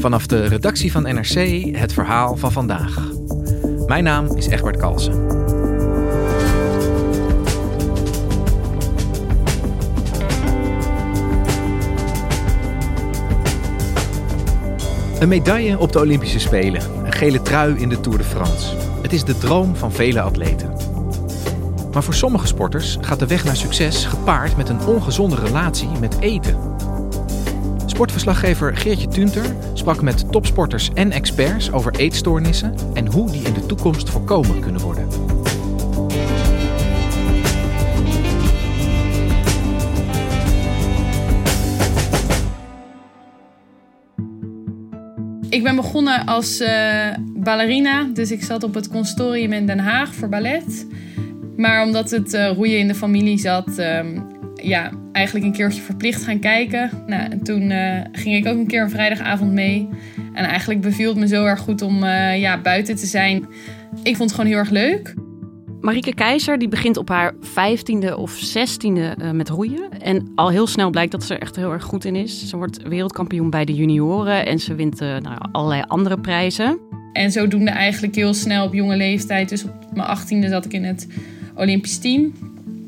Vanaf de redactie van NRC het verhaal van vandaag. Mijn naam is Egbert Kalsen. Een medaille op de Olympische Spelen. Een gele trui in de Tour de France. Het is de droom van vele atleten. Maar voor sommige sporters gaat de weg naar succes gepaard met een ongezonde relatie met eten. Sportverslaggever Geertje Tunter sprak met topsporters en experts over eetstoornissen en hoe die in de toekomst voorkomen kunnen worden. Ik ben begonnen als uh, ballerina, dus ik zat op het consortium in Den Haag voor ballet. Maar omdat het uh, roeien in de familie zat, um, ja, eigenlijk een keertje verplicht gaan kijken. Nou, en toen uh, ging ik ook een keer een vrijdagavond mee. En eigenlijk beviel het me zo erg goed om ja, buiten te zijn. Ik vond het gewoon heel erg leuk. Marieke Keizer die begint op haar vijftiende of zestiende uh, met roeien. En al heel snel blijkt dat ze er echt heel erg goed in is. Ze wordt wereldkampioen bij de junioren en ze wint nou, allerlei andere prijzen. En zodoende eigenlijk heel snel op jonge leeftijd. Dus op mijn achttiende zat ik in het Olympisch team.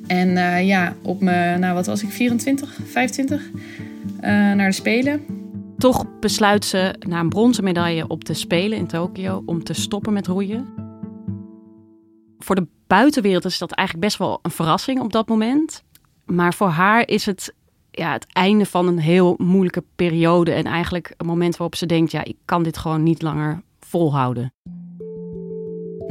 En uh, ja, op mijn, nou wat was ik, 24, 25, naar de Spelen. Toch besluit ze na een bronzen medaille op de Spelen in Tokio om te stoppen met roeien. Voor de buitenwereld is dat eigenlijk best wel een verrassing op dat moment. Maar voor haar is het ja, het einde van een heel moeilijke periode. En eigenlijk een moment waarop ze denkt: ja, ik kan dit gewoon niet langer volhouden.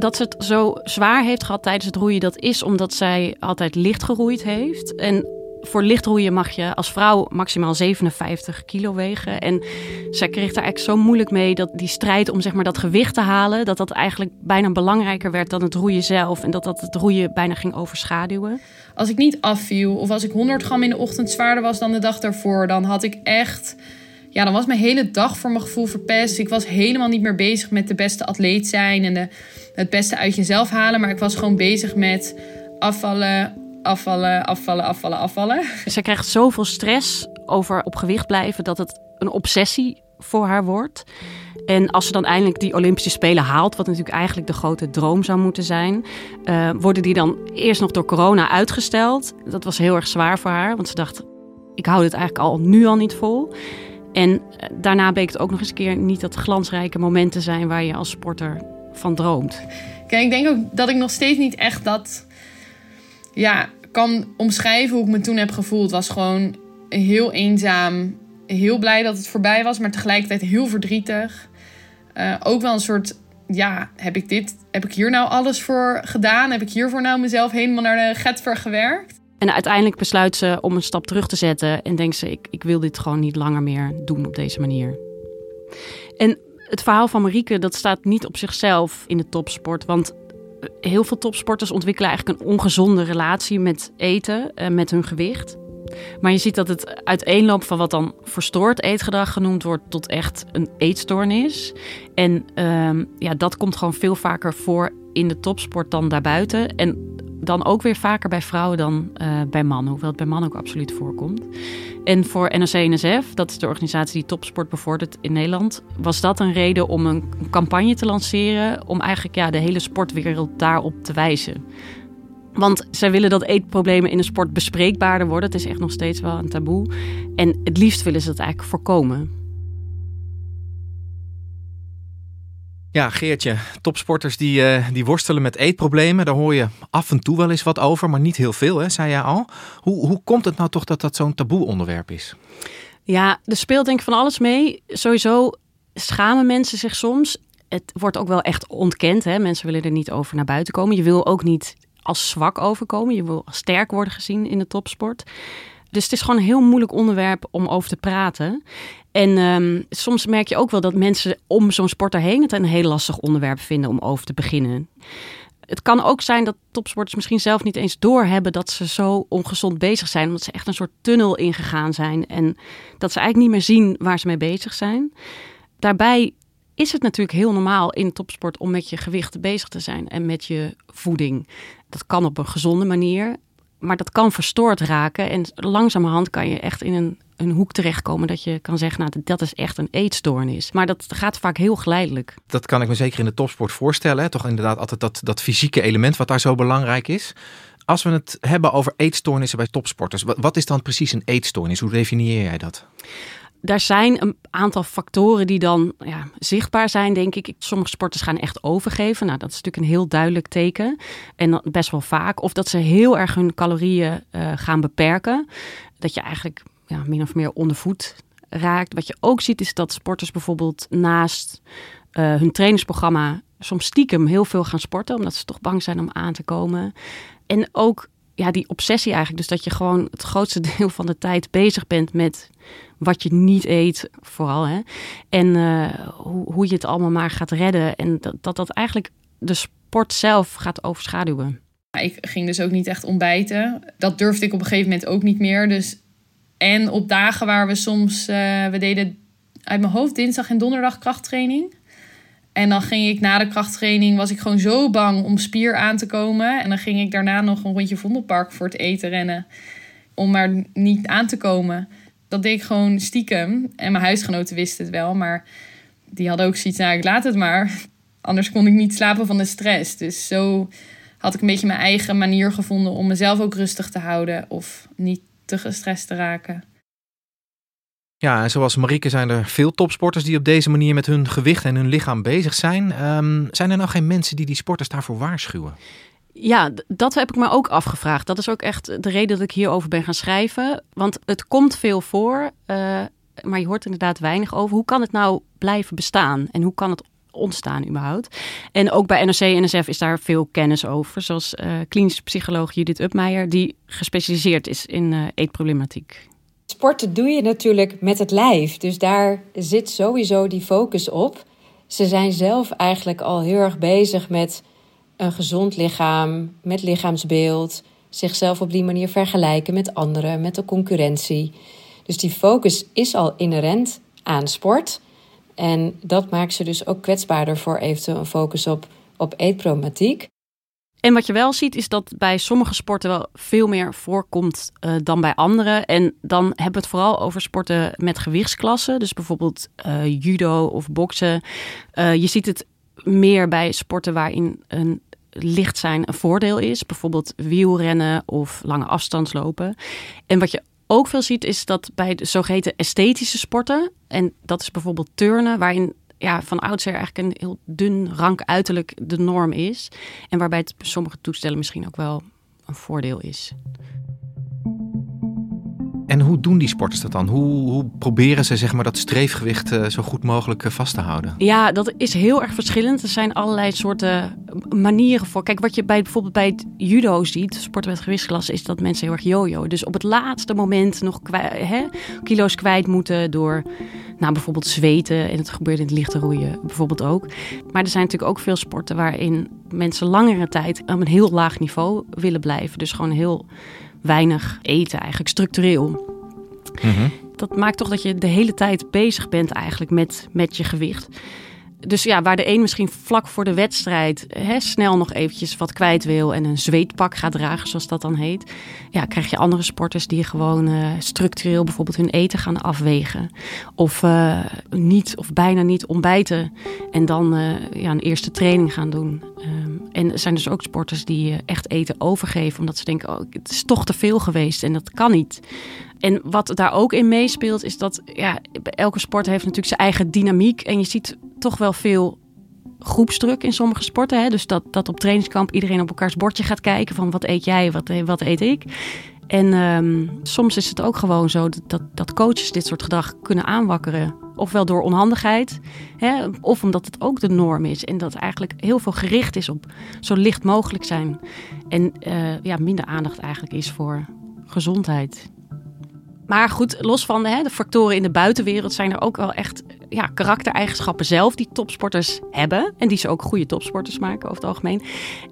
Dat ze het zo zwaar heeft gehad tijdens het roeien, dat is omdat zij altijd licht geroeid heeft. En voor lichtroeien mag je als vrouw maximaal 57 kilo wegen. En zij kreeg daar eigenlijk zo moeilijk mee dat die strijd om zeg maar, dat gewicht te halen, dat dat eigenlijk bijna belangrijker werd dan het roeien zelf. En dat dat het roeien bijna ging overschaduwen. Als ik niet afviel of als ik 100 gram in de ochtend zwaarder was dan de dag daarvoor, dan had ik echt. Ja, dan was mijn hele dag voor mijn gevoel verpest. Ik was helemaal niet meer bezig met de beste atleet zijn en de, het beste uit jezelf halen. Maar ik was gewoon bezig met afvallen, afvallen, afvallen, afvallen, afvallen. Ze krijgt zoveel stress over op gewicht blijven dat het een obsessie voor haar wordt. En als ze dan eindelijk die Olympische Spelen haalt, wat natuurlijk eigenlijk de grote droom zou moeten zijn, uh, worden die dan eerst nog door corona uitgesteld. Dat was heel erg zwaar voor haar, want ze dacht: ik hou dit eigenlijk al nu al niet vol. En eh, daarna bleek het ook nog eens een keer niet dat glansrijke momenten zijn waar je als sporter van droomt. Kijk, ik denk ook dat ik nog steeds niet echt dat ja, kan omschrijven hoe ik me toen heb gevoeld. Het was gewoon heel eenzaam. Heel blij dat het voorbij was, maar tegelijkertijd heel verdrietig. Uh, ook wel een soort, ja, heb ik dit, heb ik hier nou alles voor gedaan? Heb ik hiervoor nou mezelf helemaal naar de get gewerkt? En uiteindelijk besluit ze om een stap terug te zetten en denkt ze: ik, ik wil dit gewoon niet langer meer doen op deze manier. En het verhaal van Marieke dat staat niet op zichzelf in de topsport. Want heel veel topsporters ontwikkelen eigenlijk een ongezonde relatie met eten en met hun gewicht. Maar je ziet dat het uiteenloopt van wat dan verstoord eetgedrag genoemd wordt tot echt een eetstoornis. En um, ja, dat komt gewoon veel vaker voor in de topsport dan daarbuiten. En dan ook weer vaker bij vrouwen dan uh, bij mannen, hoewel het bij mannen ook absoluut voorkomt. En voor NRC-NSF, dat is de organisatie die topsport bevordert in Nederland, was dat een reden om een campagne te lanceren om eigenlijk ja, de hele sportwereld daarop te wijzen. Want zij willen dat eetproblemen in de sport bespreekbaarder worden. Het is echt nog steeds wel een taboe. En het liefst willen ze dat eigenlijk voorkomen. Ja, Geertje, topsporters die, uh, die worstelen met eetproblemen. Daar hoor je af en toe wel eens wat over, maar niet heel veel, hè, zei jij al. Hoe, hoe komt het nou toch dat dat zo'n taboe onderwerp is? Ja, er speelt denk ik van alles mee. Sowieso schamen mensen zich soms. Het wordt ook wel echt ontkend. Hè? Mensen willen er niet over naar buiten komen. Je wil ook niet als zwak overkomen. Je wil sterk worden gezien in de topsport. Dus het is gewoon een heel moeilijk onderwerp om over te praten. En ehm, soms merk je ook wel dat mensen om zo'n sporter heen het een heel lastig onderwerp vinden om over te beginnen. Het kan ook zijn dat topsporters misschien zelf niet eens doorhebben dat ze zo ongezond bezig zijn, omdat ze echt een soort tunnel ingegaan zijn en dat ze eigenlijk niet meer zien waar ze mee bezig zijn. Daarbij is het natuurlijk heel normaal in topsport om met je gewicht bezig te zijn en met je voeding. Dat kan op een gezonde manier, maar dat kan verstoord raken. En langzamerhand kan je echt in een, een hoek terechtkomen dat je kan zeggen, nou, dat is echt een eetstoornis. Maar dat gaat vaak heel geleidelijk. Dat kan ik me zeker in de topsport voorstellen. Toch inderdaad altijd dat, dat fysieke element wat daar zo belangrijk is. Als we het hebben over eetstoornissen bij topsporters, wat, wat is dan precies een eetstoornis? Hoe definieer jij dat? Daar zijn een aantal factoren die dan ja, zichtbaar zijn, denk ik. Sommige sporters gaan echt overgeven. Nou, dat is natuurlijk een heel duidelijk teken. En best wel vaak. Of dat ze heel erg hun calorieën uh, gaan beperken. Dat je eigenlijk ja, min of meer ondervoed raakt. Wat je ook ziet is dat sporters bijvoorbeeld naast uh, hun trainingsprogramma soms stiekem heel veel gaan sporten. Omdat ze toch bang zijn om aan te komen. En ook ja, die obsessie eigenlijk. Dus dat je gewoon het grootste deel van de tijd bezig bent met wat je niet eet, vooral. Hè? En uh, hoe, hoe je het allemaal maar gaat redden. En dat, dat dat eigenlijk de sport zelf gaat overschaduwen. Ik ging dus ook niet echt ontbijten. Dat durfde ik op een gegeven moment ook niet meer. Dus, en op dagen waar we soms, uh, we deden uit mijn hoofd dinsdag en donderdag krachttraining. En dan ging ik na de krachttraining, was ik gewoon zo bang om spier aan te komen. En dan ging ik daarna nog een rondje Vondelpark voor het eten rennen. Om maar niet aan te komen. Dat deed ik gewoon stiekem. En mijn huisgenoten wisten het wel. Maar die hadden ook zoiets, nou ik laat het maar. Anders kon ik niet slapen van de stress. Dus zo had ik een beetje mijn eigen manier gevonden om mezelf ook rustig te houden. Of niet te gestrest te raken. Ja, en zoals Marieke zijn er veel topsporters die op deze manier met hun gewicht en hun lichaam bezig zijn. Um, zijn er nou geen mensen die die sporters daarvoor waarschuwen? Ja, dat heb ik me ook afgevraagd. Dat is ook echt de reden dat ik hierover ben gaan schrijven. Want het komt veel voor, uh, maar je hoort inderdaad weinig over. Hoe kan het nou blijven bestaan en hoe kan het ontstaan überhaupt? En ook bij NOC en NSF is daar veel kennis over. Zoals uh, klinisch psycholoog Judith Upmeijer, die gespecialiseerd is in uh, eetproblematiek. Sporten doe je natuurlijk met het lijf. Dus daar zit sowieso die focus op. Ze zijn zelf eigenlijk al heel erg bezig met een gezond lichaam, met lichaamsbeeld, zichzelf op die manier vergelijken met anderen, met de concurrentie. Dus die focus is al inherent aan sport. En dat maakt ze dus ook kwetsbaarder voor eventueel een focus op, op eetproblematiek. En wat je wel ziet is dat bij sommige sporten wel veel meer voorkomt uh, dan bij andere. En dan hebben we het vooral over sporten met gewichtsklassen. Dus bijvoorbeeld uh, judo of boksen. Uh, je ziet het meer bij sporten waarin een licht zijn een voordeel is. Bijvoorbeeld wielrennen of lange afstandslopen. En wat je ook veel ziet is dat bij de zogeheten esthetische sporten... en dat is bijvoorbeeld turnen, waarin ja, van oudsher eigenlijk een heel dun rank uiterlijk de norm is. En waarbij het bij sommige toestellen misschien ook wel een voordeel is. En hoe doen die sporters dat dan? Hoe, hoe proberen ze zeg maar, dat streefgewicht uh, zo goed mogelijk uh, vast te houden? Ja, dat is heel erg verschillend. Er zijn allerlei soorten manieren voor. Kijk, wat je bij, bijvoorbeeld bij het judo ziet, sporten met gewichtsklassen, is dat mensen heel erg jojo. Dus op het laatste moment nog kwijt, hè, kilo's kwijt moeten door nou, bijvoorbeeld zweten. En het gebeurt in het lichte roeien bijvoorbeeld ook. Maar er zijn natuurlijk ook veel sporten waarin mensen langere tijd op een heel laag niveau willen blijven. Dus gewoon heel weinig eten, eigenlijk structureel. Mhm. Dat maakt toch dat je de hele tijd bezig bent eigenlijk met, met je gewicht. Dus ja, waar de een misschien vlak voor de wedstrijd hè, snel nog eventjes wat kwijt wil en een zweetpak gaat dragen, zoals dat dan heet. Ja, krijg je andere sporters die gewoon uh, structureel bijvoorbeeld hun eten gaan afwegen. Of uh, niet of bijna niet ontbijten en dan uh, ja, een eerste training gaan doen. Um, en er zijn dus ook sporters die echt eten overgeven, omdat ze denken, oh, het is toch te veel geweest en dat kan niet. En wat daar ook in meespeelt, is dat ja, elke sport heeft natuurlijk zijn eigen dynamiek. En je ziet toch wel veel groepsdruk in sommige sporten. Hè? Dus dat, dat op trainingskamp iedereen op elkaars bordje gaat kijken van wat eet jij, wat, wat eet ik. En um, soms is het ook gewoon zo dat, dat coaches dit soort gedrag kunnen aanwakkeren. Ofwel door onhandigheid, hè, of omdat het ook de norm is. En dat eigenlijk heel veel gericht is op zo licht mogelijk zijn. En uh, ja, minder aandacht eigenlijk is voor gezondheid. Maar goed, los van hè, de factoren in de buitenwereld zijn er ook wel echt ja, karaktereigenschappen zelf die topsporters hebben. En die ze ook goede topsporters maken over het algemeen.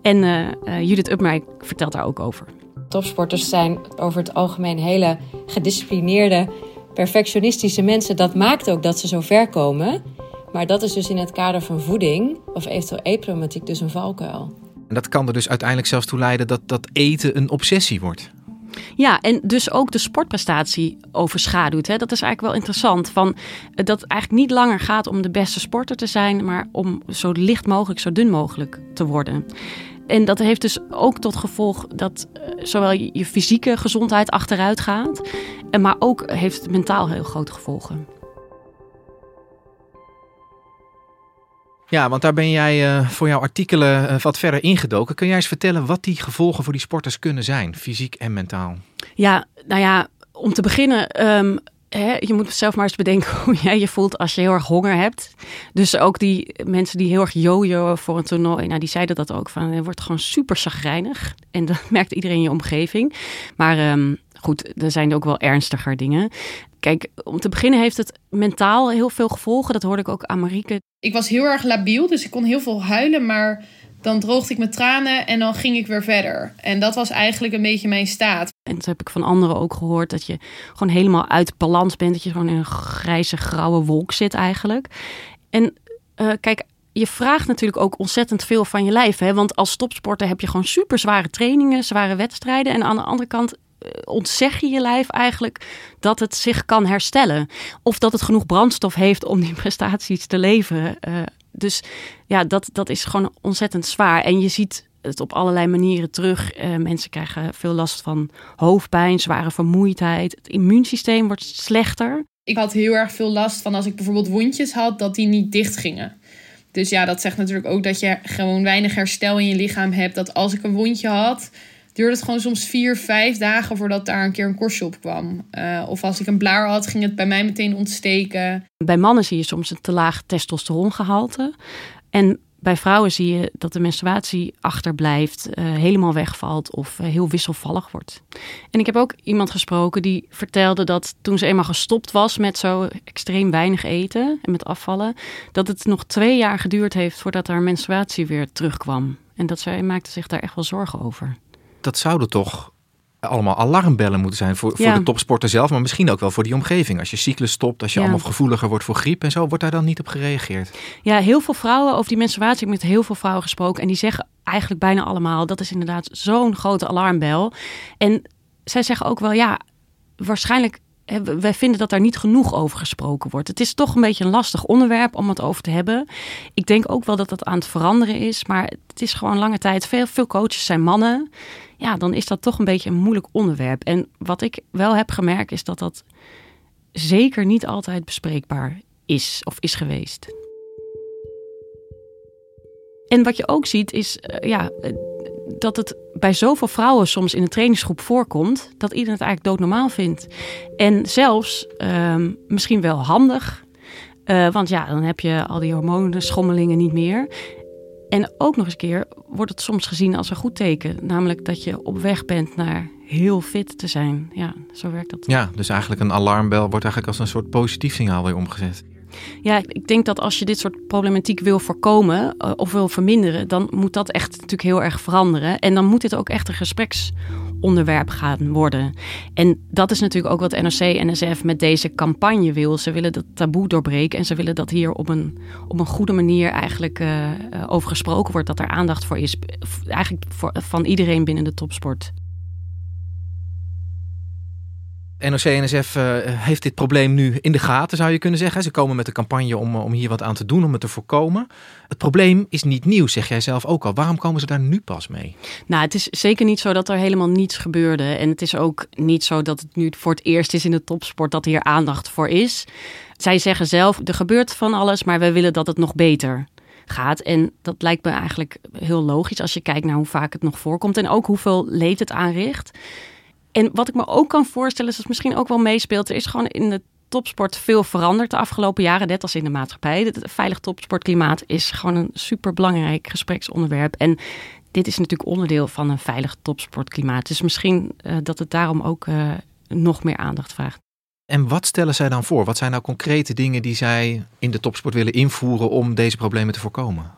En uh, Judith Upmeij vertelt daar ook over. Topsporters zijn over het algemeen hele gedisciplineerde, perfectionistische mensen. Dat maakt ook dat ze zo ver komen. Maar dat is dus in het kader van voeding of eventueel eetproblematiek dus een valkuil. En dat kan er dus uiteindelijk zelfs toe leiden dat, dat eten een obsessie wordt. Ja, en dus ook de sportprestatie overschaduwt. Hè? Dat is eigenlijk wel interessant. Van, eh, dat het eigenlijk niet langer gaat om de beste sporter te zijn, maar om zo licht mogelijk, zo dun mogelijk te worden. En dat heeft dus ook tot gevolg dat uh, zowel je fysieke gezondheid achteruit gaat, maar ook heeft het mentaal heel grote gevolgen. Ja, want daar ben jij uh, voor jouw artikelen uh, wat verder ingedoken. Kun jij eens vertellen wat die gevolgen voor die sporters kunnen zijn, fysiek en mentaal? Ja, nou ja, om te beginnen. Hè, je moet zelf maar eens bedenken hoe jij je voelt als je heel erg honger hebt. Dus ook die mensen die heel erg jojo voor een toernooi, nou, die zeiden dat ook. Van, je wordt gewoon super chagrijnig. En dat merkt iedereen in je omgeving. Maar um, goed, er zijn ook wel ernstiger dingen. Kijk, om te beginnen heeft het mentaal heel veel gevolgen. Dat hoorde ik ook aan Marieke. Ik was heel erg labiel, dus ik kon heel veel huilen, maar dan droogde ik mijn tranen en dan ging ik weer verder. En dat was eigenlijk een beetje mijn staat. En dat heb ik van anderen ook gehoord, dat je gewoon helemaal uit balans bent. Dat je gewoon in een grijze, grauwe wolk zit eigenlijk. En uh, kijk, je vraagt natuurlijk ook ontzettend veel van je lijf. Hè? Want als topsporter heb je gewoon super zware trainingen, zware wedstrijden. En aan de andere kant eh, ontzeg je je lijf eigenlijk dat het zich kan herstellen. Of dat het genoeg brandstof heeft om die prestaties te leveren. Uh, dus ja, dat, dat is gewoon ontzettend zwaar. En je ziet het op allerlei manieren terug. Uh, mensen krijgen veel last van hoofdpijn, zware vermoeidheid. Het immuunsysteem wordt slechter. Ik had heel erg veel last van als ik bijvoorbeeld wondjes had, dat die niet dicht gingen. Dus ja, dat zegt natuurlijk ook dat je gewoon weinig herstel in je lichaam hebt. Dat als ik een wondje had, duurde het gewoon soms vier, vijf dagen voordat daar een keer een korstje op kwam. Uh, of als ik een blaar had, ging het bij mij meteen ontsteken. Bij mannen zie je soms een te laag testosterongehalte. En bij vrouwen zie je dat de menstruatie achterblijft, uh, helemaal wegvalt of uh, heel wisselvallig wordt. En ik heb ook iemand gesproken die vertelde dat toen ze eenmaal gestopt was met zo extreem weinig eten en met afvallen, dat het nog twee jaar geduurd heeft voordat haar menstruatie weer terugkwam. En dat zij maakte zich daar echt wel zorgen over dat zouden toch allemaal alarmbellen moeten zijn voor, voor de topsporter zelf, maar misschien ook wel voor die omgeving. Als je cyclus stopt, als je allemaal gevoeliger wordt voor griep en zo, wordt daar dan niet op gereageerd? Ja, heel veel vrouwen over die menstruatie. Ik heb met heel veel vrouwen gesproken en die zeggen eigenlijk bijna allemaal dat is inderdaad zo'n grote alarmbel. En zij zeggen ook wel, ja, waarschijnlijk wij vinden dat daar niet genoeg over gesproken wordt. Het is toch een beetje een lastig onderwerp om het over te hebben. Ik denk ook wel dat dat aan het veranderen is, maar het is gewoon lange tijd. Veel, veel coaches zijn mannen. Ja, dan is dat toch een beetje een moeilijk onderwerp. En wat ik wel heb gemerkt is dat dat zeker niet altijd bespreekbaar is of is geweest. En wat je ook ziet is, uh, ja, dat het bij zoveel vrouwen soms in een trainingsgroep voorkomt, dat iedereen het eigenlijk doodnormaal vindt. En zelfs um, misschien wel handig, uh, want ja, dan heb je al die hormonen, schommelingen niet meer. En ook nog eens een keer wordt het soms gezien als een goed teken. Namelijk dat je op weg bent naar heel fit te zijn. Ja, zo werkt dat. Ja, dus eigenlijk een alarmbel wordt eigenlijk als een soort positief signaal weer omgezet. Ja, ik denk dat als je dit soort problematiek wil voorkomen uh, of wil verminderen, dan moet dat echt natuurlijk heel erg veranderen. En dan moet dit ook echt een gespreksonderwerp gaan worden. En dat is natuurlijk ook wat NRC en NSF met deze campagne wil. Ze willen dat taboe doorbreken en ze willen dat hier op een, op een goede manier eigenlijk uh, over gesproken wordt. Dat er aandacht voor is. Eigenlijk voor, van iedereen binnen de topsport. NOC-NSF uh, heeft dit probleem nu in de gaten, zou je kunnen zeggen. Ze komen met een campagne om, om hier wat aan te doen, om het te voorkomen. Het probleem is niet nieuw, zeg jij zelf ook al. Waarom komen ze daar nu pas mee? Nou, het is zeker niet zo dat er helemaal niets gebeurde. En het is ook niet zo dat het nu voor het eerst is in de topsport dat hier aandacht voor is. Zij zeggen zelf, er gebeurt van alles, maar we willen dat het nog beter gaat. En dat lijkt me eigenlijk heel logisch als je kijkt naar hoe vaak het nog voorkomt. En ook hoeveel leed het aanricht. En wat ik me ook kan voorstellen, is dat misschien ook wel meespeelt. Er is gewoon in de topsport veel veranderd de afgelopen jaren, net als in de maatschappij. Het veilig topsportklimaat is gewoon een superbelangrijk gespreksonderwerp. En dit is natuurlijk onderdeel van een veilig topsportklimaat. Dus misschien uh, dat het daarom ook uh, nog meer aandacht vraagt. En wat stellen zij dan voor? Wat zijn nou concrete dingen die zij in de topsport willen invoeren om deze problemen te voorkomen?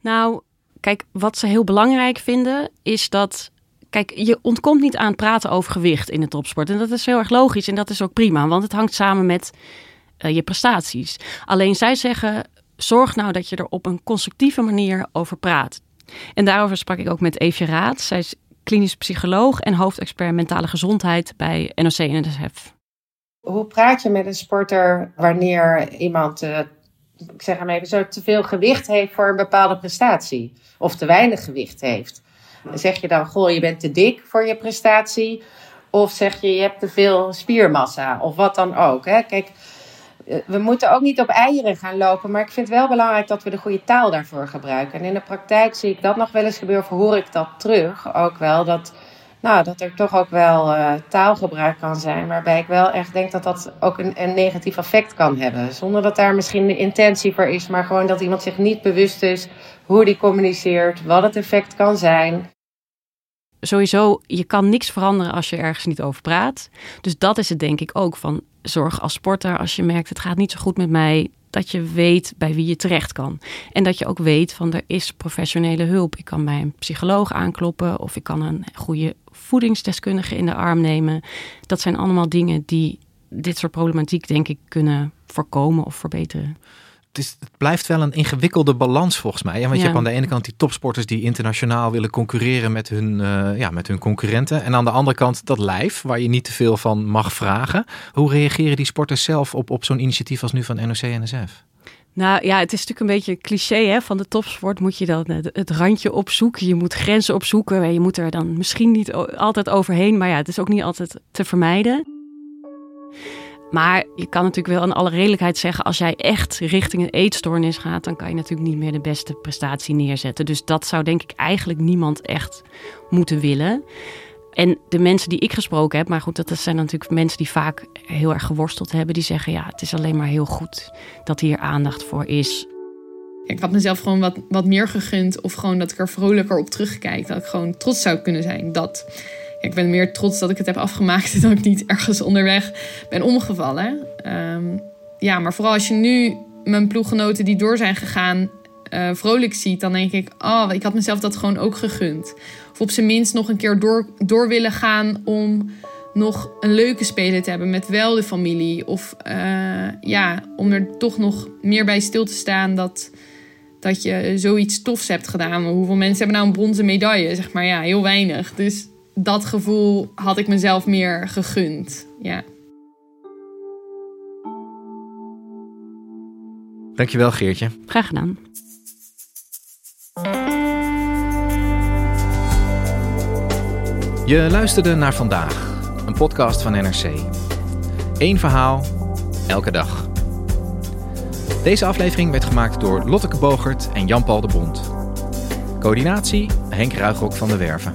Nou, kijk, wat ze heel belangrijk vinden is dat. Kijk, je ontkomt niet aan het praten over gewicht in de topsport. En dat is heel erg logisch en dat is ook prima, want het hangt samen met uh, je prestaties. Alleen zij zeggen: zorg nou dat je er op een constructieve manier over praat. En daarover sprak ik ook met Eefje Raad. Zij is klinisch psycholoog en hoofdexpert mentale gezondheid bij NOC-NSF. Hoe praat je met een sporter wanneer iemand, uh, ik zeg maar even zo, te veel gewicht heeft voor een bepaalde prestatie? Of te weinig gewicht heeft? Zeg je dan, goh, je bent te dik voor je prestatie? Of zeg je, je hebt te veel spiermassa? Of wat dan ook. Hè? Kijk, eh, we moeten ook niet op eieren gaan lopen, maar ik vind het wel belangrijk dat we de goede taal daarvoor gebruiken. En in de praktijk zie ik dat nog wel eens gebeuren, of hoor ik dat terug ook wel, dat, nou, dat er toch ook wel uh, taalgebruik kan zijn, waarbij ik wel echt denk dat dat ook een, een negatief effect kan hebben. Zonder dat daar misschien de intentie voor is, maar gewoon dat iemand zich niet bewust is hoe die communiceert, wat het effect kan zijn sowieso, je kan niks veranderen als je ergens niet over praat. Dus dat is het denk ik ook van zorg als sporter als je merkt het gaat niet zo goed met mij. Dat je weet bij wie je terecht kan. En dat je ook weet van er is professionele hulp. Ik kan bij een psycholoog aankloppen of ik kan een goede voedingsdeskundige in de arm nemen. Dat zijn allemaal dingen die dit soort problematiek denk ik kunnen voorkomen of verbeteren het, is, het blijft wel een ingewikkelde balans volgens mij. Want je hebt aan de ene kant die topsporters die internationaal willen concurreren met hun, uh, ja, met hun concurrenten. En aan de andere kant dat lijf waar je niet te veel van mag vragen. Hoe reageren die sporters zelf op, op zo'n initiatief als nu van NOC-NSF? Nou ja, het is natuurlijk een beetje een cliché hè? van de topsport. Moet je dan het randje opzoeken. Je moet grenzen opzoeken. Je moet er dan misschien niet altijd overheen. Maar ja, het is ook niet altijd te vermijden. Maar je kan natuurlijk wel in alle redelijkheid zeggen, als jij echt richting een eetstoornis gaat, dan kan je natuurlijk niet meer de beste prestatie neerzetten. Dus dat zou denk ik eigenlijk niemand echt moeten willen. En de mensen die ik gesproken heb, maar goed, dat zijn natuurlijk mensen die vaak heel erg geworsteld hebben, die zeggen ja, het is alleen maar heel goed dat hier aandacht voor is. Ik had mezelf gewoon wat, wat meer gegund of gewoon dat ik er vrolijker op terugkijk. Dat ik gewoon trots zou kunnen zijn. Dat ik ben meer trots dat ik het heb afgemaakt dat ik niet ergens onderweg ben omgevallen. Um, ja, maar vooral als je nu mijn ploeggenoten die door zijn gegaan uh, vrolijk ziet, dan denk ik, oh, ik had mezelf dat gewoon ook gegund. Of op zijn minst nog een keer door, door willen gaan om nog een leuke speler te hebben met wel de familie. Of uh, ja, om er toch nog meer bij stil te staan dat, dat je zoiets tofs hebt gedaan. Hoeveel mensen hebben nou een bronzen medaille? Zeg maar ja, heel weinig. Dus dat gevoel had ik mezelf meer gegund. Ja. Dankjewel Geertje. Graag gedaan. Je luisterde naar vandaag, een podcast van NRC. Eén verhaal, elke dag. Deze aflevering werd gemaakt door Lotteke Bogert en Jan-Paul de Bond. Coördinatie Henk Ruigrok van de Werven.